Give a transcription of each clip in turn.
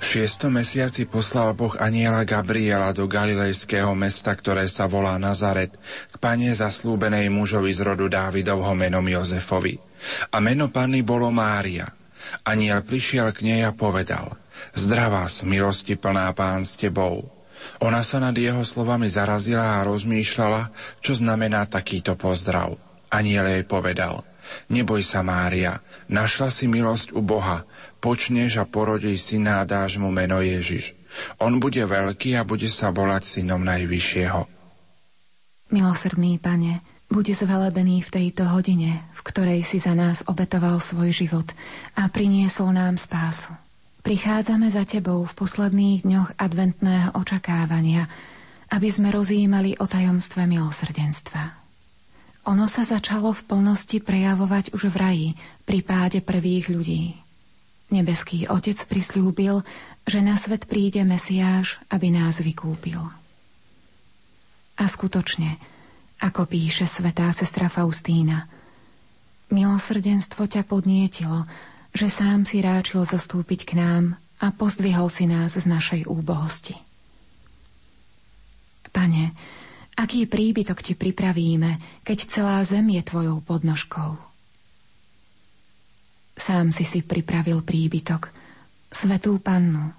V šiestom mesiaci poslal Boh aniela Gabriela do galilejského mesta, ktoré sa volá Nazaret, k pane zaslúbenej mužovi z rodu Dávidovho menom Jozefovi. A meno panny bolo Mária. Aniel prišiel k nej a povedal, Zdravás, milosti plná pán s tebou. Ona sa nad jeho slovami zarazila a rozmýšľala, čo znamená takýto pozdrav. Aniel jej povedal, Neboj sa, Mária, našla si milosť u Boha, počneš a porodíš syna a dáš mu meno Ježiš. On bude veľký a bude sa volať synom Najvyššieho. Milosrdný pane, buď zvelebený v tejto hodine, v ktorej si za nás obetoval svoj život a priniesol nám spásu. Prichádzame za Tebou v posledných dňoch adventného očakávania, aby sme rozjímali o tajomstve milosrdenstva. Ono sa začalo v plnosti prejavovať už v raji, pri páde prvých ľudí. Nebeský Otec prislúbil, že na svet príde Mesiáš, aby nás vykúpil. A skutočne, ako píše svetá sestra Faustína, milosrdenstvo ťa podnietilo, že sám si ráčil zostúpiť k nám a pozdvihol si nás z našej úbohosti. Pane, aký príbytok ti pripravíme, keď celá zem je tvojou podnožkou? Sám si si pripravil príbytok, svetú pannu.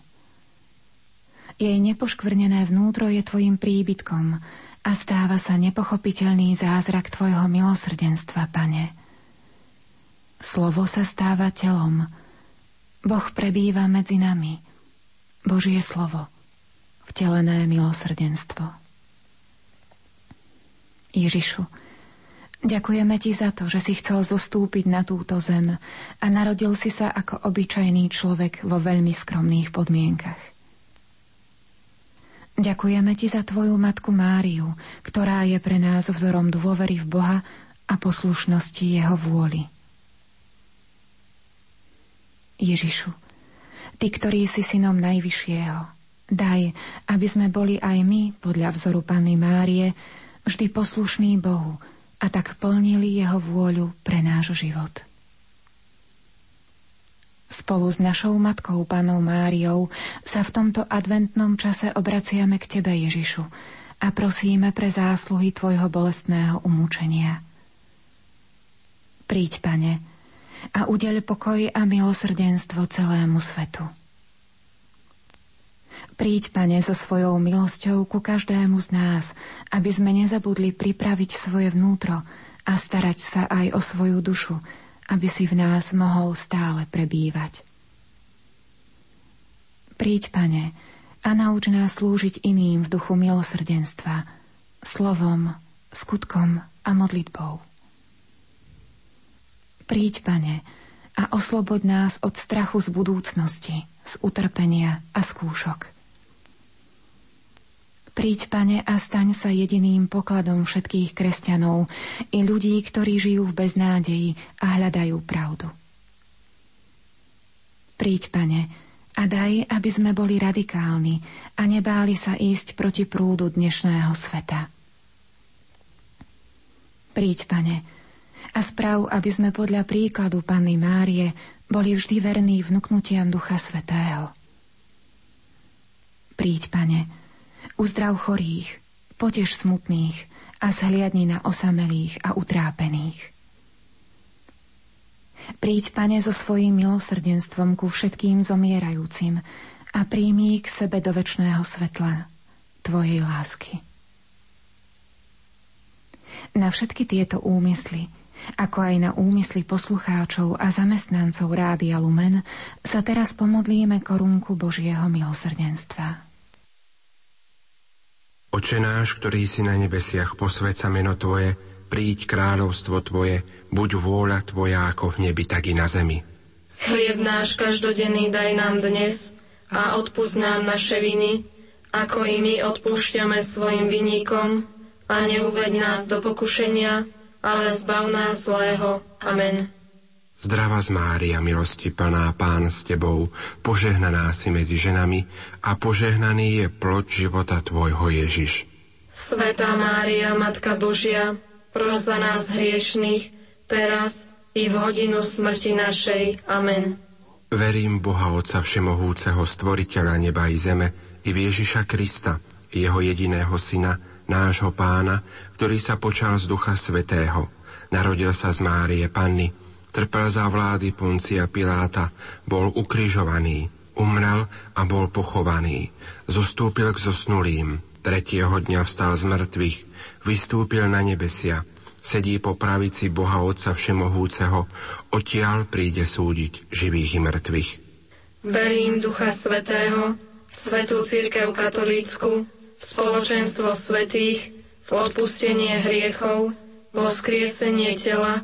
Jej nepoškvrnené vnútro je tvojim príbytkom a stáva sa nepochopiteľný zázrak tvojho milosrdenstva, pane. Slovo sa stáva telom. Boh prebýva medzi nami. Božie slovo, vtelené milosrdenstvo. Ježišu, Ďakujeme ti za to, že si chcel zostúpiť na túto zem a narodil si sa ako obyčajný človek vo veľmi skromných podmienkach. Ďakujeme ti za tvoju matku Máriu, ktorá je pre nás vzorom dôvery v Boha a poslušnosti Jeho vôli. Ježišu, Ty, ktorý si synom Najvyššieho, daj, aby sme boli aj my, podľa vzoru Panny Márie, vždy poslušní Bohu, a tak plnili jeho vôľu pre náš život. Spolu s našou matkou, panou Máriou, sa v tomto adventnom čase obraciame k Tebe, Ježišu, a prosíme pre zásluhy Tvojho bolestného umúčenia. Príď, Pane, a udeľ pokoj a milosrdenstvo celému svetu. Príď, Pane, so svojou milosťou ku každému z nás, aby sme nezabudli pripraviť svoje vnútro a starať sa aj o svoju dušu, aby si v nás mohol stále prebývať. Príď, Pane, a nauč nás slúžiť iným v duchu milosrdenstva, slovom, skutkom a modlitbou. Príď, Pane, a osloboď nás od strachu z budúcnosti, z utrpenia a skúšok. Príď, pane, a staň sa jediným pokladom všetkých kresťanov i ľudí, ktorí žijú v beznádeji a hľadajú pravdu. Príď, pane, a daj, aby sme boli radikálni a nebáli sa ísť proti prúdu dnešného sveta. Príď, pane, a sprav, aby sme podľa príkladu Panny Márie boli vždy verní vnúknutiam Ducha Svetého. Príď, pane, Uzdrav chorých, potež smutných a zhliadni na osamelých a utrápených. Príď, Pane, so svojím milosrdenstvom ku všetkým zomierajúcim a príjmi k sebe do väčšného svetla Tvojej lásky. Na všetky tieto úmysly, ako aj na úmysly poslucháčov a zamestnancov Rádia Lumen, sa teraz pomodlíme korunku Božieho milosrdenstva. Oče náš, ktorý si na nebesiach, posved meno Tvoje, príď kráľovstvo Tvoje, buď vôľa Tvoja ako v nebi, tak i na zemi. Chlieb náš každodenný daj nám dnes a odpúsť nám naše viny, ako i my odpúšťame svojim vinníkom a neuveď nás do pokušenia, ale zbav nás zlého. Amen. Zdravá z Mária, milosti plná Pán s Tebou, požehnaná si medzi ženami a požehnaný je plod života Tvojho Ježiš. Svetá Mária, Matka Božia, pros za nás hriešných, teraz i v hodinu smrti našej. Amen. Verím Boha Otca Všemohúceho, Stvoriteľa neba i zeme, i v Ježiša Krista, Jeho jediného Syna, nášho Pána, ktorý sa počal z Ducha Svetého. Narodil sa z Márie Panny, Trpel za vlády Poncia Piláta, bol ukrižovaný, umrel a bol pochovaný. Zostúpil k zosnulým, tretieho dňa vstal z mŕtvych, vystúpil na nebesia, sedí po pravici Boha Otca Všemohúceho, odtiaľ príde súdiť živých i mŕtvych. Verím Ducha Svetého, Svetú Církev Katolícku, spoločenstvo svetých, v odpustenie hriechov, vo skriesenie tela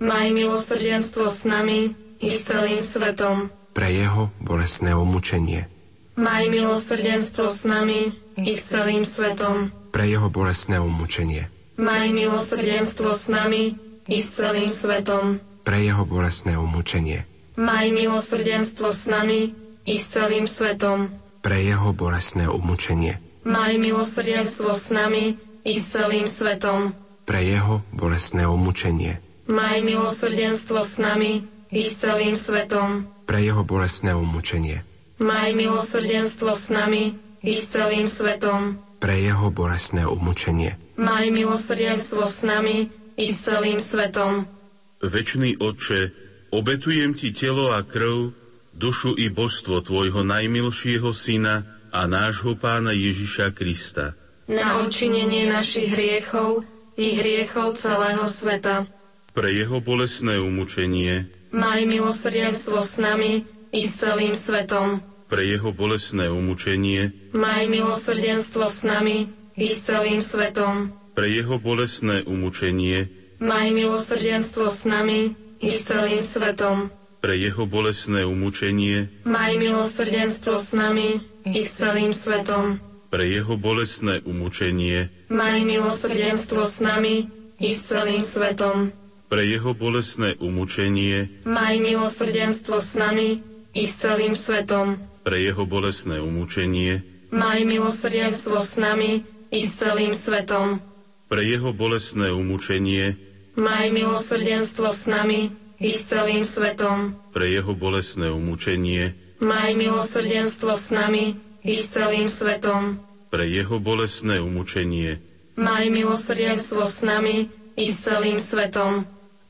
Maj milosrdenstvo s nami i s celým svetom. Pre jeho bolestné umúčenie. Maj milosrdenstvo s nami i s celým svetom. Pre jeho bolestné umúčenie. Maj milosrdenstvo s nami i s celým svetom. Pre jeho bolestné umúčenie. Maj milosrdenstvo s nami i s celým svetom. Pre jeho bolestné umúčenie. Maj milosrdenstvo s nami i s celým svetom. Pre jeho bolestné umúčenie Maj milosrdenstvo s nami i s celým svetom. Pre jeho bolestné umúčenie. Maj milosrdenstvo s nami i s celým svetom. Pre jeho bolestné umúčenie. Maj milosrdenstvo s nami i s celým svetom. Večný Otče, obetujem Ti telo a krv, dušu i božstvo Tvojho najmilšieho Syna a nášho Pána Ježiša Krista. Na odčinenie našich hriechov i hriechov celého sveta pre jeho bolesné umúčenie. Maj milosrdenstvo s nami i s celým svetom. Pre jeho bolesné umúčenie. Maj milosrdenstvo s nami i s celým svetom. Pre jeho bolesné umúčenie. Maj milosrdenstvo s nami i s celým svetom. Pre jeho bolesné umúčenie. Maj milosrdenstvo s nami i s celým svetom. Pre jeho bolesné umúčenie. Maj milosrdenstvo s nami i s celým svetom pre jeho bolesné umúčenie, maj milosrdenstvo s nami i s celým svetom. Pre jeho bolesné umúčenie, maj milosrdenstvo s nami i s celým svetom. Pre jeho bolesné umúčenie, maj milosrdenstvo s nami i s celým svetom. Pre jeho bolesné umúčenie, maj milosrdenstvo s nami i s celým svetom. Pre jeho bolesné umúčenie, maj milosrdenstvo s nami i s celým svetom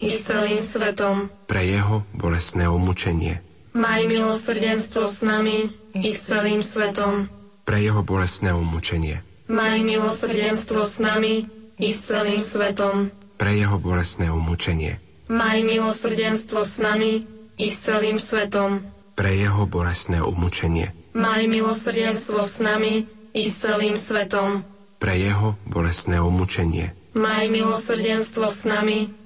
i s celým svetom. Pre jeho bolestné umúčenie. Maj milosrdenstvo s nami i s celým svetom. Pre jeho bolestné umúčenie. Maj milosrdenstvo s nami i s celým svetom. Pre jeho bolestné umúčenie. Maj milosrdenstvo s nami i s celým svetom. Pre jeho bolestné umúčenie. Maj milosrdenstvo s nami i s celým svetom. Pre jeho bolestné umúčenie. Maj milosrdenstvo s nami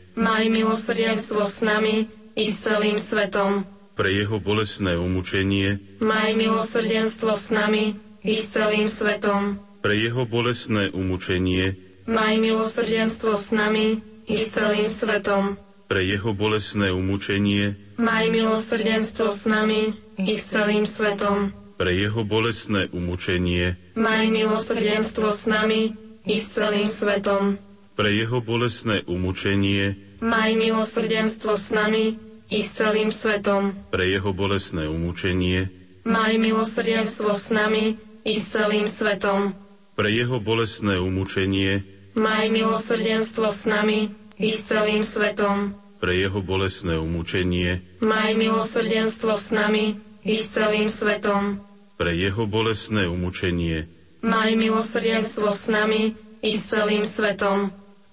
maj milosrdenstvo s nami i s celým svetom. pre jeho bolesné umúčenie, Maj milosrdenstvo s nami i s celým svetom. pre jeho bolesné umúčenie, Maj milosrdenstvo s nami i s celým svetom. pre jeho bolesné umúčenie, Maj milosrdenstvo s nami i s celým svetom. pre jeho bolesné umúčenie, Maj milosrdenstvo s nami i s celým svetom. Pre jeho bolesné umúčenie, Maj milosrdenstvo s nami i s celým svetom. pre jeho bolesné umúčenie, Maj milosrdenstvo s nami i s celým svetom. pre jeho bolesné umúčenie, Maj milosrdenstvo s nami i s celým svetom. pre jeho bolesné umúčenie, Maj milosrdenstvo s nami i s celým svetom. pre jeho bolesné umúčenie, Maj milosrdenstvo s nami i s celým svetom.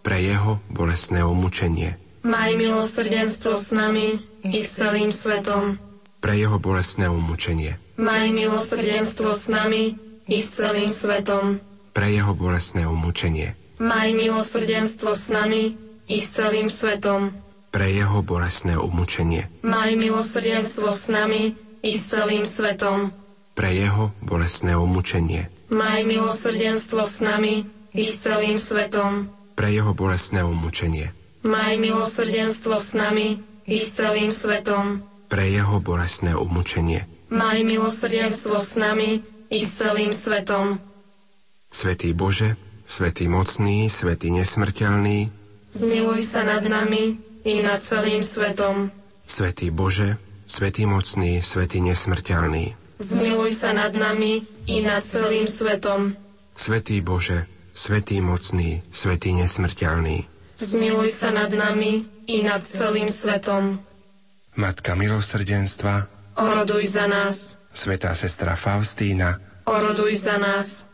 Pre jeho bolestné umúčenie. Maj milosrdenstvo s nami i s celým svetom. Pre jeho bolestné umúčenie. Maj milosrdenstvo s nami i s celým svetom. Pre jeho bolestné umúčenie. Maj milosrdenstvo s nami i s celým svetom. Pre jeho bolestné umúčenie. Maj milosrdenstvo s nami i s celým svetom. Pre jeho bolestné umúčenie. Maj milosrdenstvo s nami i s celým svetom. Pre jeho bolestné umúčenie. Maj milosrdenstvo s nami i s celým svetom. Pre jeho bolestné umúčenie. Maj milosrdenstvo s nami i s celým svetom. Svetý Bože, Svetý mocný, Svetý nesmrteľný, Zmiluj sa nad nami i nad celým svetom. Svetý Bože, Svetý mocný, Svetý nesmrteľný, Zmiluj sa nad nami i nad celým svetom. Svetý Bože, Svetý mocný, Svetý nesmrteľný, Zmiluj sa nad nami i nad celým svetom. Matka milosrdenstva, Oroduj za nás. Svetá sestra Faustína, Oroduj za nás.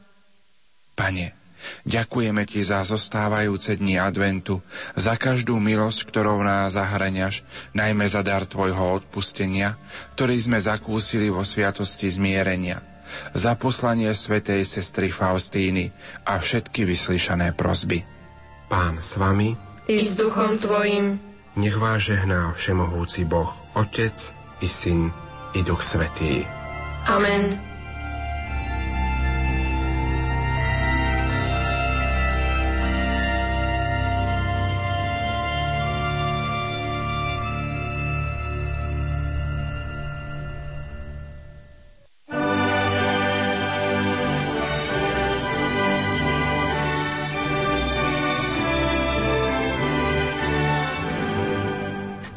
Pane, ďakujeme Ti za zostávajúce dni adventu, za každú milosť, ktorou nás zahraňaš, najmä za dar Tvojho odpustenia, ktorý sme zakúsili vo sviatosti zmierenia, za poslanie svetej sestry Faustíny a všetky vyslyšané prosby. Pán s vami, I s duchom tvojim. nech vás žehná Všemohúci Boh, Otec i Syn i Duch Svetý. Amen.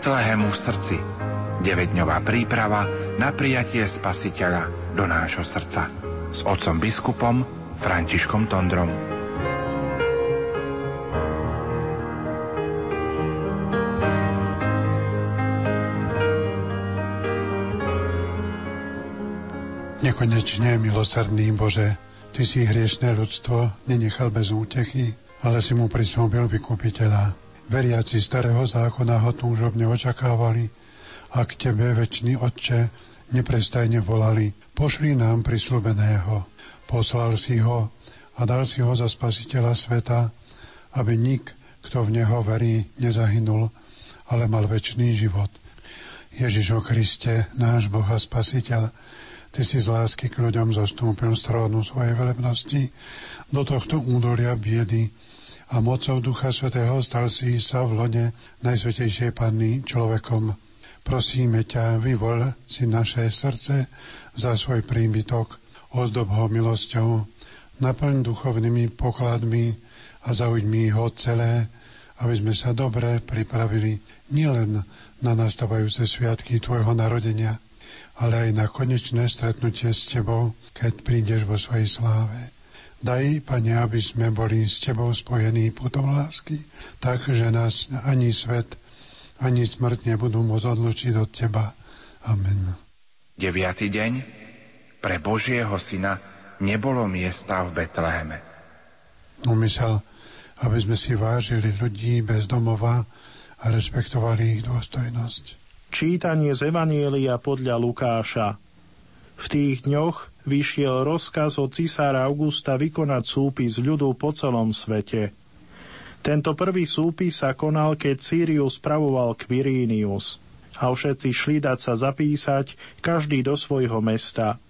Betlehemu v srdci. 9-dňová príprava na prijatie spasiteľa do nášho srdca. S otcom biskupom Františkom Tondrom. Nekonečne milosrdný Bože, Ty si hriešné ľudstvo nenechal bez útechy, ale si mu prisúbil vykupiteľa. Veriaci starého zákona ho túžobne očakávali a k Tebe, väčší Otče, neprestajne volali. Pošli nám prisľubeného. Poslal si ho a dal si ho za spasiteľa sveta, aby nik kto v Neho verí, nezahynul, ale mal väčší život. Ježiš o Kriste, náš Boh a Spasiteľ, Ty si z lásky k ľuďom zostúpil z trónu svojej velebnosti do tohto údolia biedy a mocou Ducha Svetého stal si sa v lone Najsvetejšej Panny človekom. Prosíme ťa, vyvol si naše srdce za svoj príbytok, ozdob ho milosťou, naplň duchovnými pokladmi a zaujmi ho celé, aby sme sa dobre pripravili nielen na nastávajúce sviatky Tvojho narodenia, ale aj na konečné stretnutie s Tebou, keď prídeš vo svojej sláve. Daj, Pane, aby sme boli s Tebou spojení putom lásky, tak, že nás ani svet, ani smrť nebudú môcť odlučiť od Teba. Amen. Deviatý deň pre Božieho Syna nebolo miesta v Betleheme. Umysel, aby sme si vážili ľudí bez domova a respektovali ich dôstojnosť. Čítanie z Evanielia podľa Lukáša. V tých dňoch vyšiel rozkaz od cisára Augusta vykonať súpis ľudu po celom svete. Tento prvý súpis sa konal, keď Sirius spravoval Quirinius a všetci šli dať sa zapísať, každý do svojho mesta –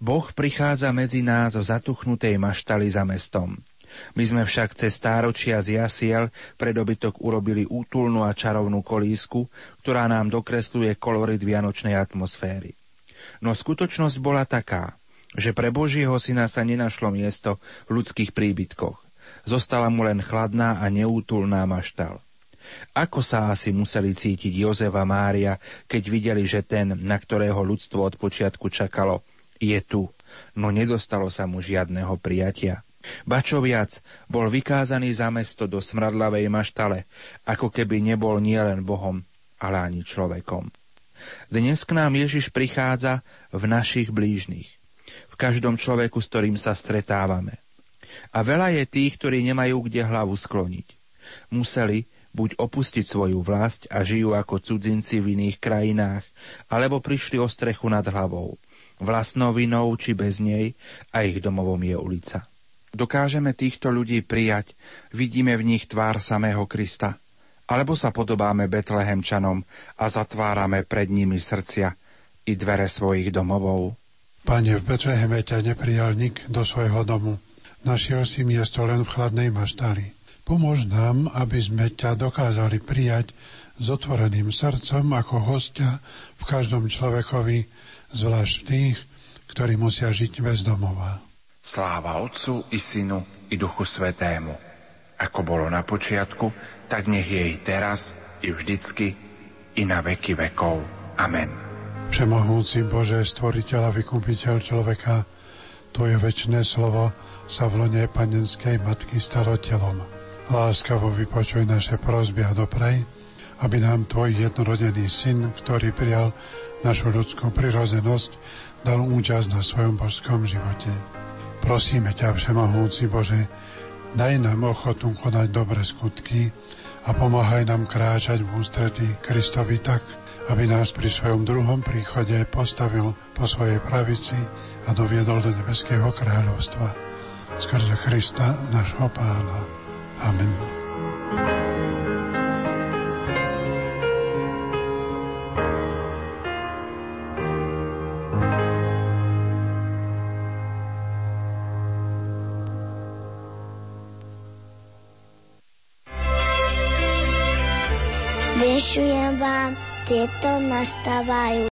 Boh prichádza medzi nás v zatuchnutej maštali za mestom. My sme však cez stáročia z jasiel pre dobytok urobili útulnú a čarovnú kolísku, ktorá nám dokresluje kolorit vianočnej atmosféry. No skutočnosť bola taká, že pre Božieho syna sa nenašlo miesto v ľudských príbytkoch. Zostala mu len chladná a neútulná maštal. Ako sa asi museli cítiť Jozef Mária, keď videli, že ten, na ktorého ľudstvo od počiatku čakalo, je tu, no nedostalo sa mu žiadneho prijatia. Ba čo viac, bol vykázaný za mesto do smradlavej maštale, ako keby nebol nielen Bohom, ale ani človekom. Dnes k nám Ježiš prichádza v našich blížnych, v každom človeku, s ktorým sa stretávame. A veľa je tých, ktorí nemajú kde hlavu skloniť. Museli buď opustiť svoju vlast a žijú ako cudzinci v iných krajinách, alebo prišli o strechu nad hlavou – vlastnou vinou či bez nej a ich domovom je ulica. Dokážeme týchto ľudí prijať, vidíme v nich tvár samého Krista, alebo sa podobáme Betlehemčanom a zatvárame pred nimi srdcia i dvere svojich domovov. Pane, v Betleheme ťa neprijal nik do svojho domu. Našiel si miesto len v chladnej maštali. Pomôž nám, aby sme ťa dokázali prijať s otvoreným srdcom ako hostia v každom človekovi, zvlášť tých, ktorí musia žiť bez domova. Sláva Otcu i Synu i Duchu Svetému, ako bolo na počiatku, tak nech je i teraz, i vždycky, i na veky vekov. Amen. Všemohúci Bože, stvoriteľ a vykúpiteľ človeka, Tvoje väčšné slovo sa v lone panenskej matky stalo telom. Láskavo vypočuj naše prosby a doprej, aby nám Tvoj jednorodený syn, ktorý prijal našu ľudskú prirozenosť, dal účasť na svojom božskom živote. Prosíme ťa, Všemohúci Bože, daj nám ochotu konať dobre skutky a pomáhaj nám kráčať v ústretí Kristovi tak, aby nás pri svojom druhom príchode postavil po svojej pravici a doviedol do nebeského kráľovstva. Skrze Krista, nášho pána. Amen. Vyšujem vám tieto nastávajú